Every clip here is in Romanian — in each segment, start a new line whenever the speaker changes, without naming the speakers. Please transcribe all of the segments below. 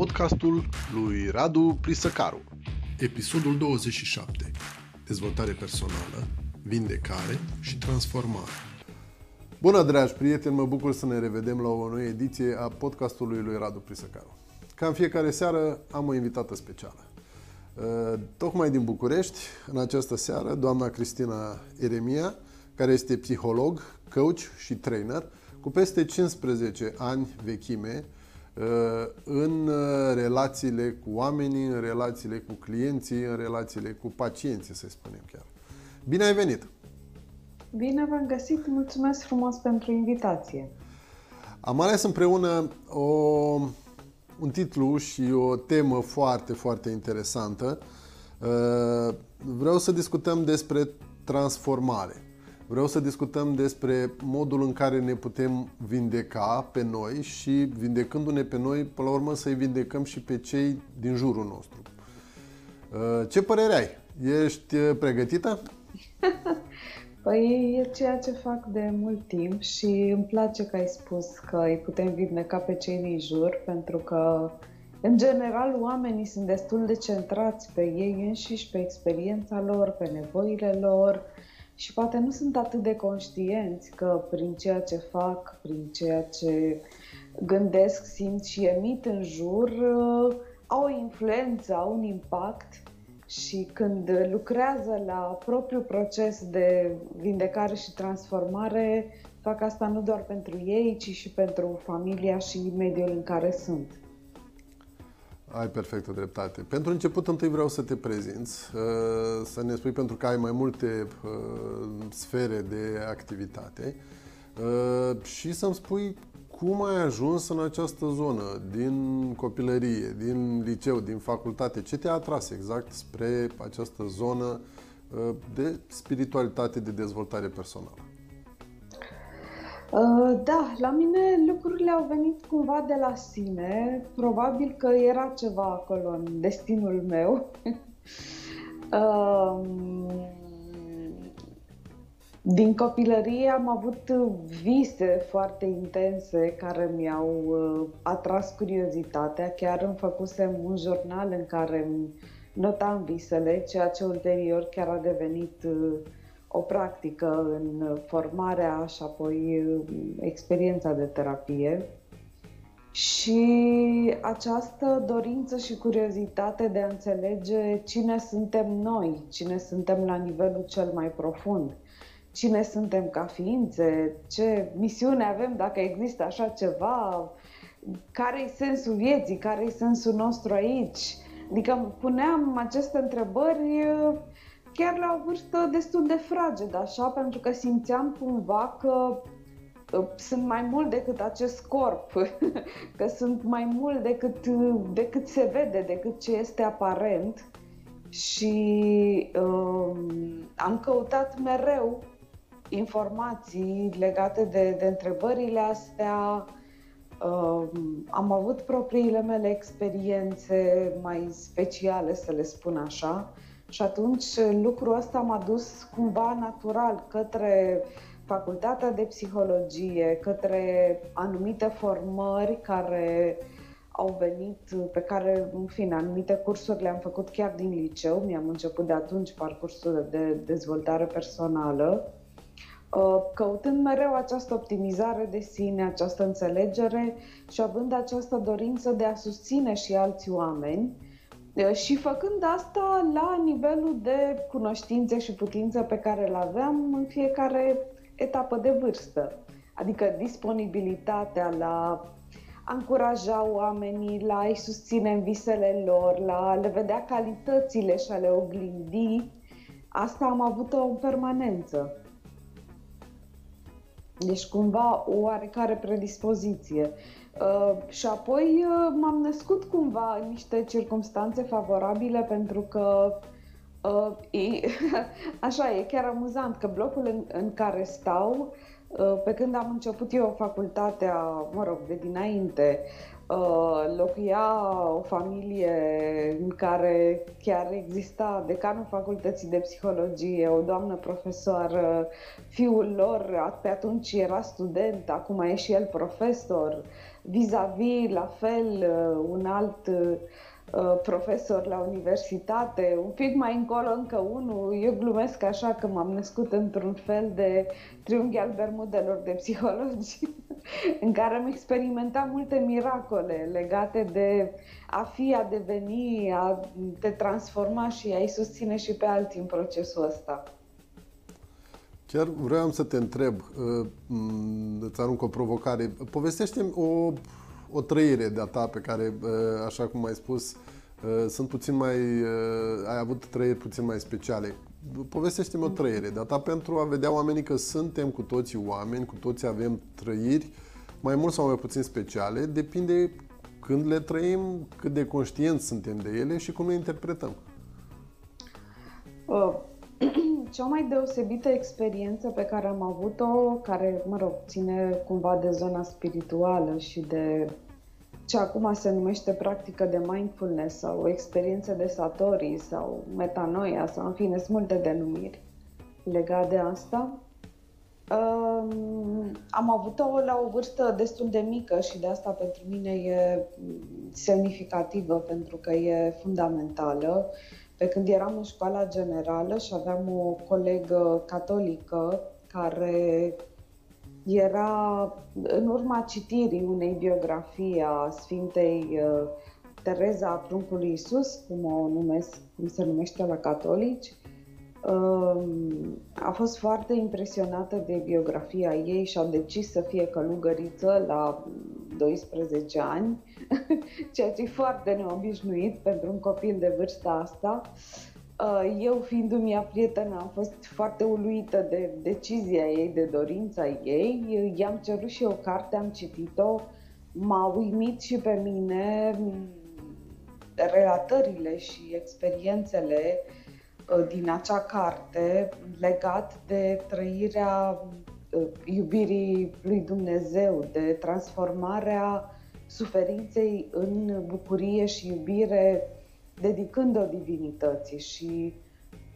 podcastul lui Radu Prisăcaru.
Episodul 27. Dezvoltare personală, vindecare și transformare.
Bună, dragi prieteni! Mă bucur să ne revedem la o nouă ediție a podcastului lui Radu Prisăcaru. Ca în fiecare seară, am o invitată specială. Uh, tocmai din București, în această seară, doamna Cristina Eremia, care este psiholog, coach și trainer, cu peste 15 ani vechime uh, în uh, relațiile cu oamenii, în relațiile cu clienții, în relațiile cu pacienții, să spunem chiar. Bine ai venit!
Bine v-am găsit, mulțumesc frumos pentru invitație.
Am ales împreună o, un titlu și o temă foarte, foarte interesantă. Uh, vreau să discutăm despre transformare. Vreau să discutăm despre modul în care ne putem vindeca pe noi și vindecându-ne pe noi, până la urmă să-i vindecăm și pe cei din jurul nostru. Uh, ce părere ai? Ești uh, pregătită?
Păi e ceea ce fac de mult timp și îmi place că ai spus că îi putem vindeca pe cei din jur, pentru că, în general, oamenii sunt destul de centrați pe ei înșiși, pe experiența lor, pe nevoile lor, și poate nu sunt atât de conștienți că prin ceea ce fac, prin ceea ce gândesc, simt și emit în jur, uh, au o influență, au un impact și când lucrează la propriul proces de vindecare și transformare, fac asta nu doar pentru ei, ci și pentru familia și mediul în care sunt.
Ai perfectă dreptate. Pentru început, întâi vreau să te prezinți, uh, să ne spui, pentru că ai mai multe uh, sfere de activitate, uh, și să-mi spui cum ai ajuns în această zonă, din copilărie, din liceu, din facultate, ce te-a atras exact spre această zonă de spiritualitate, de dezvoltare personală?
Uh, da, la mine lucrurile au venit cumva de la sine. Probabil că era ceva acolo în destinul meu. Um, din copilărie am avut vise foarte intense care mi-au uh, atras curiozitatea. Chiar îmi făcusem un jurnal în care notam visele, ceea ce ulterior chiar a devenit uh, o practică în formarea și apoi experiența de terapie. Și această dorință și curiozitate de a înțelege cine suntem noi, cine suntem la nivelul cel mai profund, cine suntem ca ființe, ce misiune avem dacă există așa ceva, care e sensul vieții, care e sensul nostru aici. Adică puneam aceste întrebări chiar la o vârstă destul de fragedă, așa, pentru că simțeam cumva că uh, sunt mai mult decât acest corp, că sunt mai mult decât, decât se vede, decât ce este aparent și um, am căutat mereu informații legate de, de întrebările astea. Um, am avut propriile mele experiențe mai speciale, să le spun așa, și atunci lucrul ăsta m-a dus cumva natural către facultatea de psihologie, către anumite formări care au venit, pe care, în fine, anumite cursuri le-am făcut chiar din liceu. Mi-am început de atunci parcursul de dezvoltare personală, uh, căutând mereu această optimizare de sine, această înțelegere și având această dorință de a susține și alți oameni și făcând asta la nivelul de cunoștințe și putință pe care îl aveam în fiecare etapă de vârstă. Adică disponibilitatea la a încuraja oamenii, la a-i susține în visele lor, la a le vedea calitățile și a le oglindi, asta am avut-o în permanență. Deci cumva o oarecare predispoziție. Uh, și apoi uh, m-am născut cumva în niște circunstanțe favorabile pentru că uh, e, așa e chiar amuzant că blocul în, în care stau Pe când am început eu facultatea, mă rog, de dinainte, Uh, locuia o familie în care chiar exista decanul facultății de psihologie, o doamnă profesoară, fiul lor pe atunci era student, acum e și el profesor, vis-a-vis la fel uh, un alt uh, Uh, profesor la universitate, un pic mai încolo încă unul. Eu glumesc așa că m-am născut într-un fel de triunghi al Bermudelor de psihologie, în care am experimentat multe miracole legate de a fi, a deveni, a te transforma și a-i susține și pe alții în procesul ăsta.
Chiar vreau să te întreb, uh, îți arunc o provocare. Povestește-mi o o trăire de-a ta pe care, așa cum ai spus, sunt puțin mai... ai avut trăiri puțin mai speciale. Povestește-mi o trăire de-a ta pentru a vedea oamenii că suntem cu toții oameni, cu toții avem trăiri mai mult sau mai puțin speciale, depinde când le trăim, cât de conștienți suntem de ele și cum le interpretăm.
Cea mai deosebită experiență pe care am avut-o, care, mă rog, ține cumva de zona spirituală și de ce acum se numește practică de mindfulness sau o experiență de satori sau metanoia sau în fine, sunt multe denumiri legate de asta. Um, am avut-o la o vârstă destul de mică și de asta pentru mine e semnificativă pentru că e fundamentală. Pe când eram în școala generală și aveam o colegă catolică care era în urma citirii unei biografii a Sfintei uh, Tereza a Pruncului Iisus, cum o numesc, cum se numește la catolici, um, a fost foarte impresionată de biografia ei și a decis să fie călugăriță la 12 ani, ceea ce e foarte neobișnuit pentru un copil de vârsta asta. Uh, eu, fiindu-mi ea prietenă, am fost foarte uluită de decizia ei, de dorința ei. I-am cerut și eu carte, am citit-o. M-a uimit și pe mine mm, relatările și experiențele uh, din acea carte legat de trăirea uh, iubirii lui Dumnezeu, de transformarea suferinței în bucurie și iubire dedicând-o divinității. Și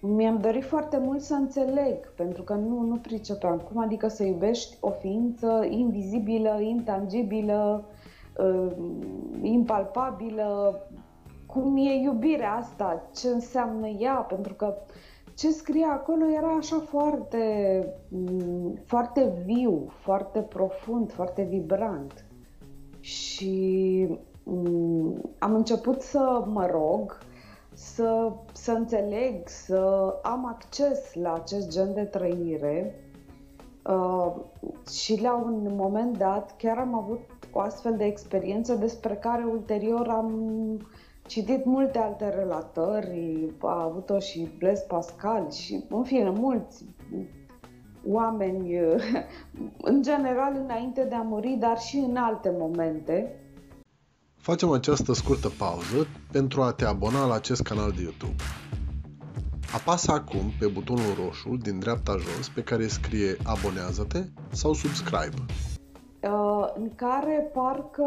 mi-am dorit foarte mult să înțeleg, pentru că nu, nu pricepeam cum adică să iubești o ființă invizibilă, intangibilă, uh, impalpabilă, cum e iubirea asta, ce înseamnă ea, pentru că ce scria acolo era așa foarte, mm, foarte viu, foarte profund, foarte vibrant. Și Mm, am început să mă rog, să, să înțeleg, să am acces la acest gen de trăire. Uh, și la un moment dat chiar am avut o astfel de experiență despre care ulterior am citit multe alte relatări, a avut-o și Blaise Pascal și, în fine, mulți oameni, în general, înainte de a muri, dar și în alte momente.
Facem această scurtă pauză pentru a te abona la acest canal de YouTube. Apasă acum pe butonul roșu din dreapta jos pe care scrie abonează-te sau subscribe.
Uh, în care parcă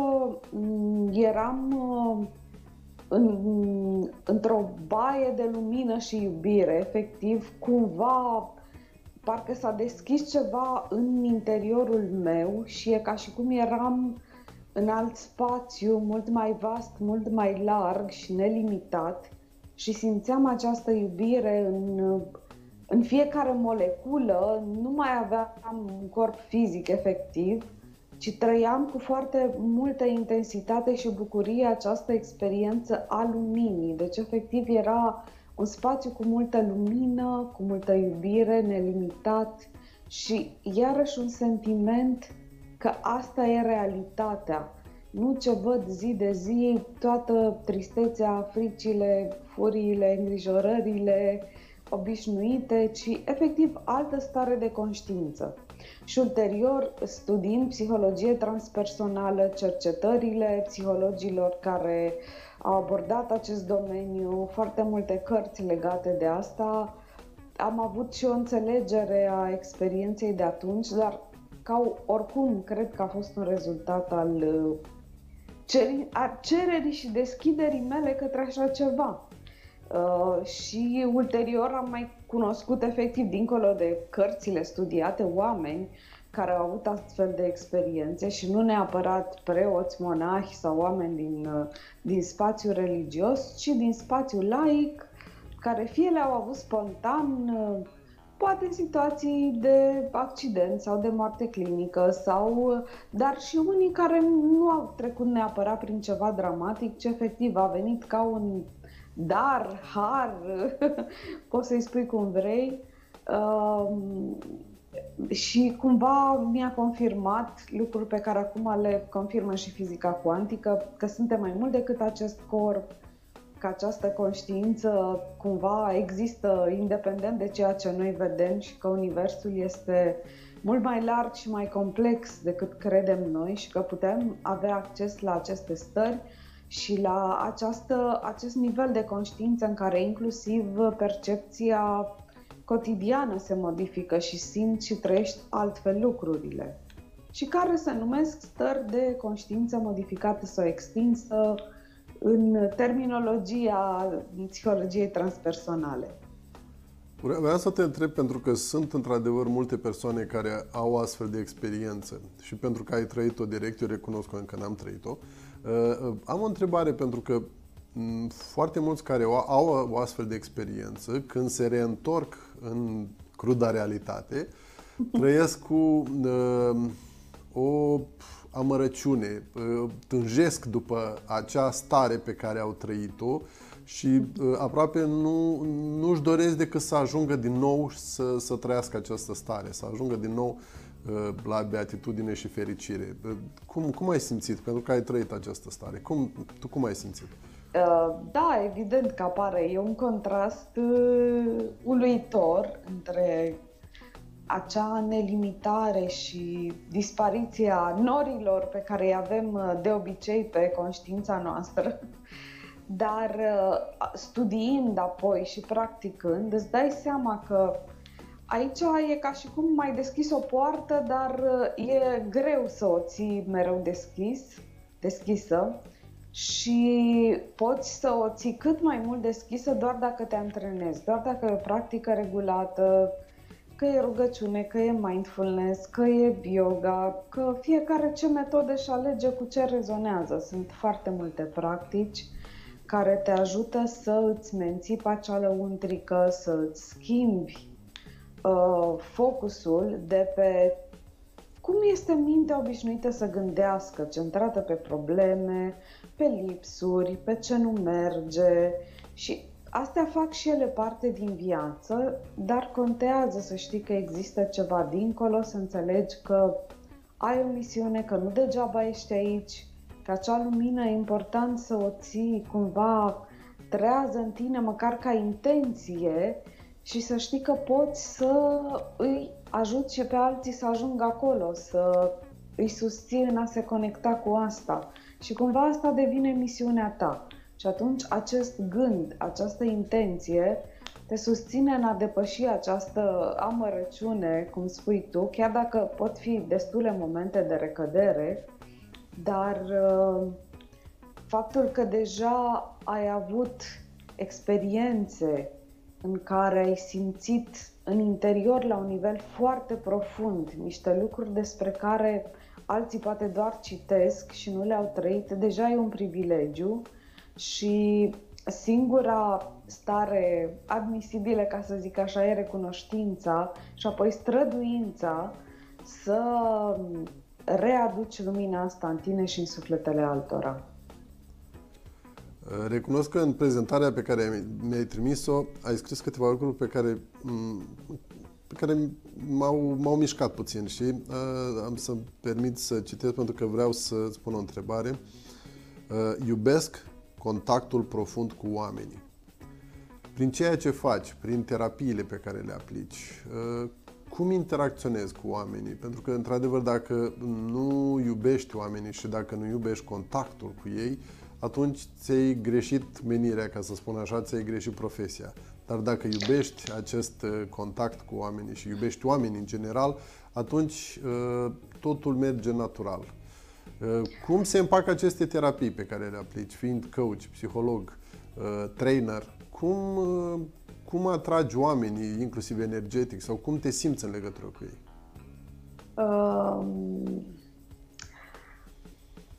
mm, eram uh, în, într-o baie de lumină și iubire, efectiv, cumva parcă s-a deschis ceva în interiorul meu și e ca și cum eram în alt spațiu, mult mai vast, mult mai larg și nelimitat și simțeam această iubire în, în fiecare moleculă, nu mai aveam un corp fizic efectiv, ci trăiam cu foarte multă intensitate și bucurie această experiență a luminii. Deci, efectiv, era un spațiu cu multă lumină, cu multă iubire, nelimitat și iarăși un sentiment că asta e realitatea. Nu ce văd zi de zi, toată tristețea, fricile, furiile, îngrijorările obișnuite, ci efectiv altă stare de conștiință. Și ulterior, studiind psihologie transpersonală, cercetările psihologilor care au abordat acest domeniu, foarte multe cărți legate de asta, am avut și o înțelegere a experienței de atunci, dar ca oricum cred că a fost un rezultat al uh, ceri, a cererii și deschiderii mele către așa ceva. Uh, și ulterior am mai cunoscut efectiv, dincolo de cărțile studiate, oameni care au avut astfel de experiențe și nu neapărat preoți, monahi sau oameni din, uh, din spațiu religios, ci din spațiu laic, care fie le-au avut spontan, uh, poate în situații de accident sau de moarte clinică, sau, dar și unii care nu au trecut neapărat prin ceva dramatic, ci efectiv a venit ca un dar, har, poți să-i spui cum vrei. Uh, și cumva mi-a confirmat lucruri pe care acum le confirmă și fizica cuantică, că suntem mai mult decât acest corp, că această conștiință cumva există independent de ceea ce noi vedem și că Universul este mult mai larg și mai complex decât credem noi și că putem avea acces la aceste stări și la această, acest nivel de conștiință în care inclusiv percepția cotidiană se modifică și simți și trăiești altfel lucrurile și care se numesc stări de conștiință modificată sau extinsă în terminologia psihologiei transpersonale.
Vreau să te întreb pentru că sunt într-adevăr multe persoane care au astfel de experiență și pentru că ai trăit-o direct, eu recunosc că încă n-am trăit-o. Uh, uh, am o întrebare pentru că mm, foarte mulți care au o astfel de experiență, când se reîntorc în cruda realitate, trăiesc cu uh, o amărăciune, uh, tânjesc după acea stare pe care au trăit-o și uh, aproape nu, nu își doresc decât să ajungă din nou să, să trăiască această stare, să ajungă din nou uh, la beatitudine și fericire. Uh, cum, cum ai simțit? Pentru că ai trăit această stare. Cum, tu cum ai simțit?
Uh, da, evident că apare. E un contrast uh, uluitor între acea nelimitare și dispariția norilor pe care îi avem uh, de obicei pe conștiința noastră. Dar uh, studiind apoi și practicând, îți dai seama că aici e ca și cum mai deschis o poartă, dar uh, e greu să o ții mereu deschis, deschisă și poți să o ții cât mai mult deschisă doar dacă te antrenezi, doar dacă e o practică regulată, că e rugăciune, că e mindfulness, că e yoga, că fiecare ce metodă și alege cu ce rezonează. Sunt foarte multe practici care te ajută să îți menții pacea lăuntrică, să îți schimbi uh, focusul de pe cum este mintea obișnuită să gândească, centrată pe probleme, pe lipsuri, pe ce nu merge și astea fac și ele parte din viață, dar contează să știi că există ceva dincolo, să înțelegi că ai o misiune, că nu degeaba ești aici, că acea lumină e important să o ții cumva trează în tine măcar ca intenție și să știi că poți să îi ajuți și pe alții să ajungă acolo, să îi susții în a se conecta cu asta. Și cumva asta devine misiunea ta. Și atunci acest gând, această intenție te susține în a depăși această amărăciune, cum spui tu, chiar dacă pot fi destule momente de recădere, dar uh, faptul că deja ai avut experiențe în care ai simțit în interior la un nivel foarte profund niște lucruri despre care alții poate doar citesc și nu le-au trăit, deja e un privilegiu și singura stare admisibilă, ca să zic așa, e recunoștința și apoi străduința să readuci lumina asta în tine și în sufletele altora.
Recunosc că în prezentarea pe care mi-ai trimis-o ai scris câteva lucruri pe care, pe care m-au, m-au mișcat puțin și uh, am să permit să citesc pentru că vreau să spun o întrebare. Uh, iubesc contactul profund cu oamenii. Prin ceea ce faci, prin terapiile pe care le aplici, uh, cum interacționezi cu oamenii? Pentru că, într-adevăr, dacă nu iubești oamenii și dacă nu iubești contactul cu ei, atunci ți-ai greșit menirea, ca să spun așa, ți-ai greșit profesia. Dar dacă iubești acest uh, contact cu oamenii și iubești oamenii în general, atunci uh, totul merge natural. Uh, cum se împacă aceste terapii pe care le aplici, fiind coach, psiholog, trainer? Cum, cum atragi oamenii, inclusiv energetic, sau cum te simți în legătură cu ei? Um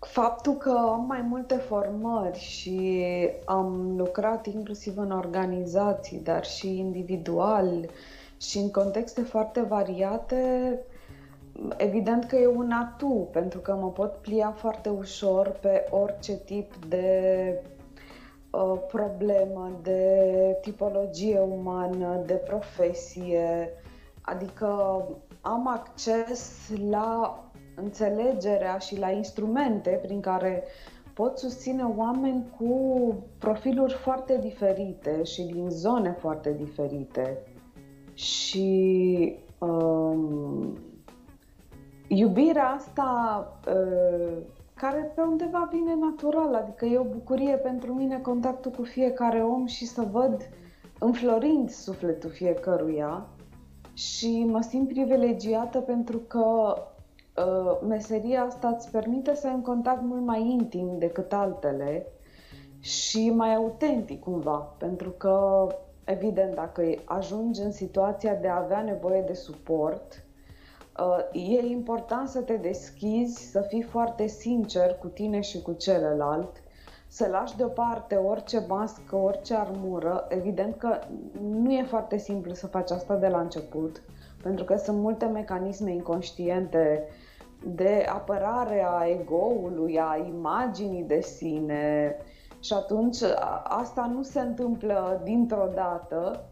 Faptul că am mai multe formări și am lucrat inclusiv în organizații, dar și individual și în contexte foarte variate, evident că e un atu, pentru că mă pot plia foarte ușor pe orice tip de uh, problemă, de tipologie umană, de profesie, adică am acces la înțelegerea și la instrumente prin care pot susține oameni cu profiluri foarte diferite și din zone foarte diferite. Și um, iubirea asta uh, care pe undeva vine natural, adică e o bucurie pentru mine contactul cu fiecare om și să văd înflorind sufletul fiecăruia și mă simt privilegiată pentru că Uh, meseria asta îți permite să ai un contact mult mai intim decât altele și mai autentic cumva, pentru că, evident, dacă ajungi în situația de a avea nevoie de suport, uh, e important să te deschizi, să fii foarte sincer cu tine și cu celălalt, să lași deoparte orice mască, orice armură. Evident că nu e foarte simplu să faci asta de la început, pentru că sunt multe mecanisme inconștiente de apărare a egoului, a imaginii de sine. Și atunci asta nu se întâmplă dintr-o dată,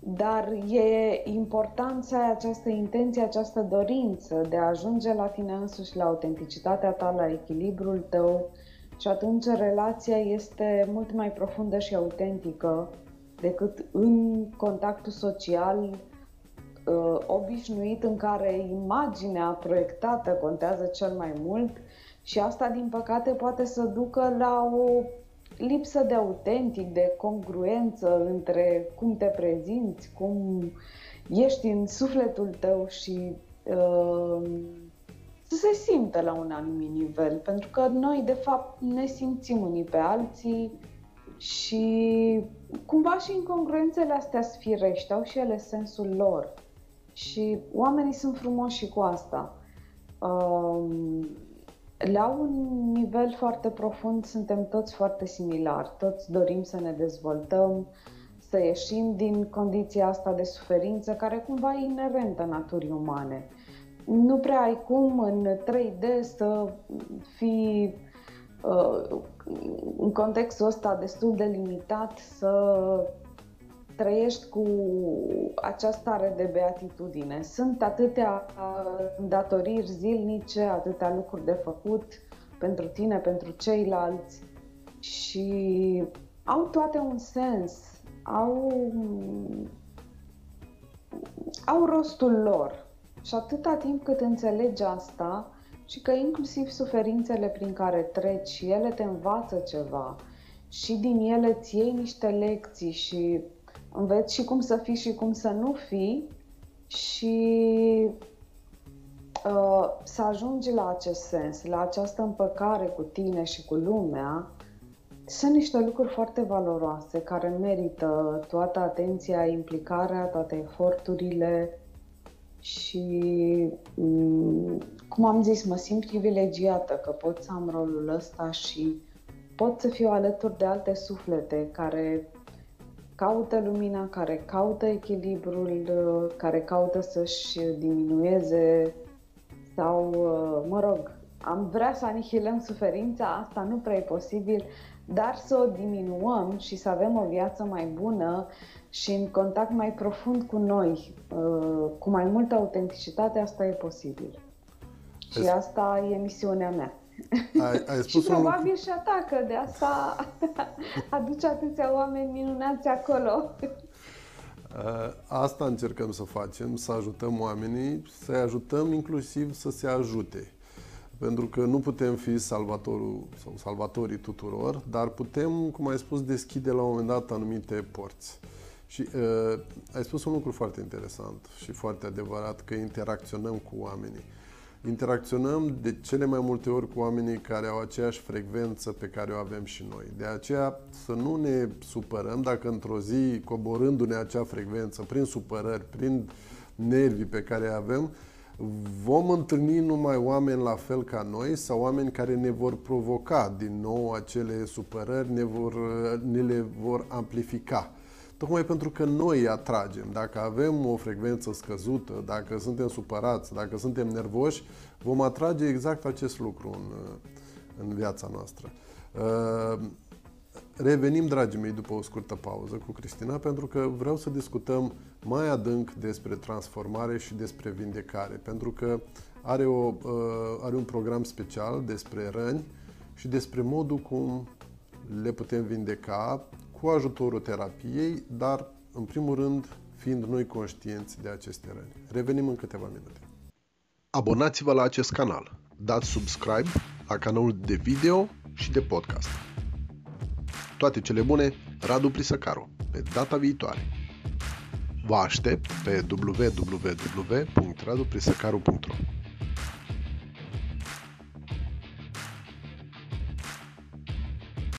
dar e important să ai această intenție, această dorință de a ajunge la tine însuși, la autenticitatea ta, la echilibrul tău și atunci relația este mult mai profundă și autentică decât în contactul social uh, obișnuit în care imaginea proiectată contează cel mai mult și asta, din păcate, poate să ducă la o lipsă de autentic, de congruență între cum te prezinți, cum ești în sufletul tău și uh, să se simtă la un anumit nivel. Pentru că noi, de fapt, ne simțim unii pe alții și cumva și incongruențele astea sfirești au și ele sensul lor. Și oamenii sunt frumoși și cu asta. Um, la un nivel foarte profund suntem toți foarte similari, toți dorim să ne dezvoltăm, să ieșim din condiția asta de suferință care cumva e inerentă naturii umane. Nu prea ai cum în 3D să fii uh, în contextul ăsta destul de limitat să trăiești cu această stare de beatitudine. Sunt atâtea datoriri zilnice, atâtea lucruri de făcut pentru tine, pentru ceilalți și au toate un sens, au, au rostul lor. Și atâta timp cât înțelegi asta și că inclusiv suferințele prin care treci, ele te învață ceva și din ele îți iei niște lecții și înveți și cum să fii și cum să nu fii și uh, să ajungi la acest sens, la această împăcare cu tine și cu lumea, sunt niște lucruri foarte valoroase care merită toată atenția, implicarea, toate eforturile și, um, cum am zis, mă simt privilegiată că pot să am rolul ăsta și pot să fiu alături de alte suflete care caută lumina, care caută echilibrul, care caută să-și diminueze sau, mă rog, am vrea să anihilăm suferința, asta nu prea e posibil, dar să o diminuăm și să avem o viață mai bună și în contact mai profund cu noi, cu mai multă autenticitate, asta e posibil. Și asta e misiunea mea. Ai, ai spus și probabil un... și a ta, că de asta aduce atâția oameni minunați acolo.
Asta încercăm să facem, să ajutăm oamenii, să-i ajutăm inclusiv să se ajute. Pentru că nu putem fi salvatorul sau salvatorii tuturor, dar putem, cum ai spus, deschide la un moment dat anumite porți. Și uh, ai spus un lucru foarte interesant și foarte adevărat, că interacționăm cu oamenii. Interacționăm de cele mai multe ori cu oamenii care au aceeași frecvență pe care o avem și noi. De aceea să nu ne supărăm dacă într-o zi, coborându-ne acea frecvență, prin supărări, prin nervii pe care avem, vom întâlni numai oameni la fel ca noi sau oameni care ne vor provoca din nou acele supărări, ne, vor, ne le vor amplifica. Tocmai pentru că noi atragem. Dacă avem o frecvență scăzută, dacă suntem supărați, dacă suntem nervoși, vom atrage exact acest lucru în, în viața noastră. Uh, revenim, dragii mei, după o scurtă pauză cu Cristina, pentru că vreau să discutăm mai adânc despre transformare și despre vindecare, pentru că are, o, uh, are un program special despre răni și despre modul cum le putem vindeca cu ajutorul terapiei, dar, în primul rând, fiind noi conștienți de aceste răni. Revenim în câteva minute.
Abonați-vă la acest canal, dați subscribe la canalul de video și de podcast. Toate cele bune, Radu Prisăcaru, pe data viitoare. Vă aștept pe www.raduprisăcaru.ro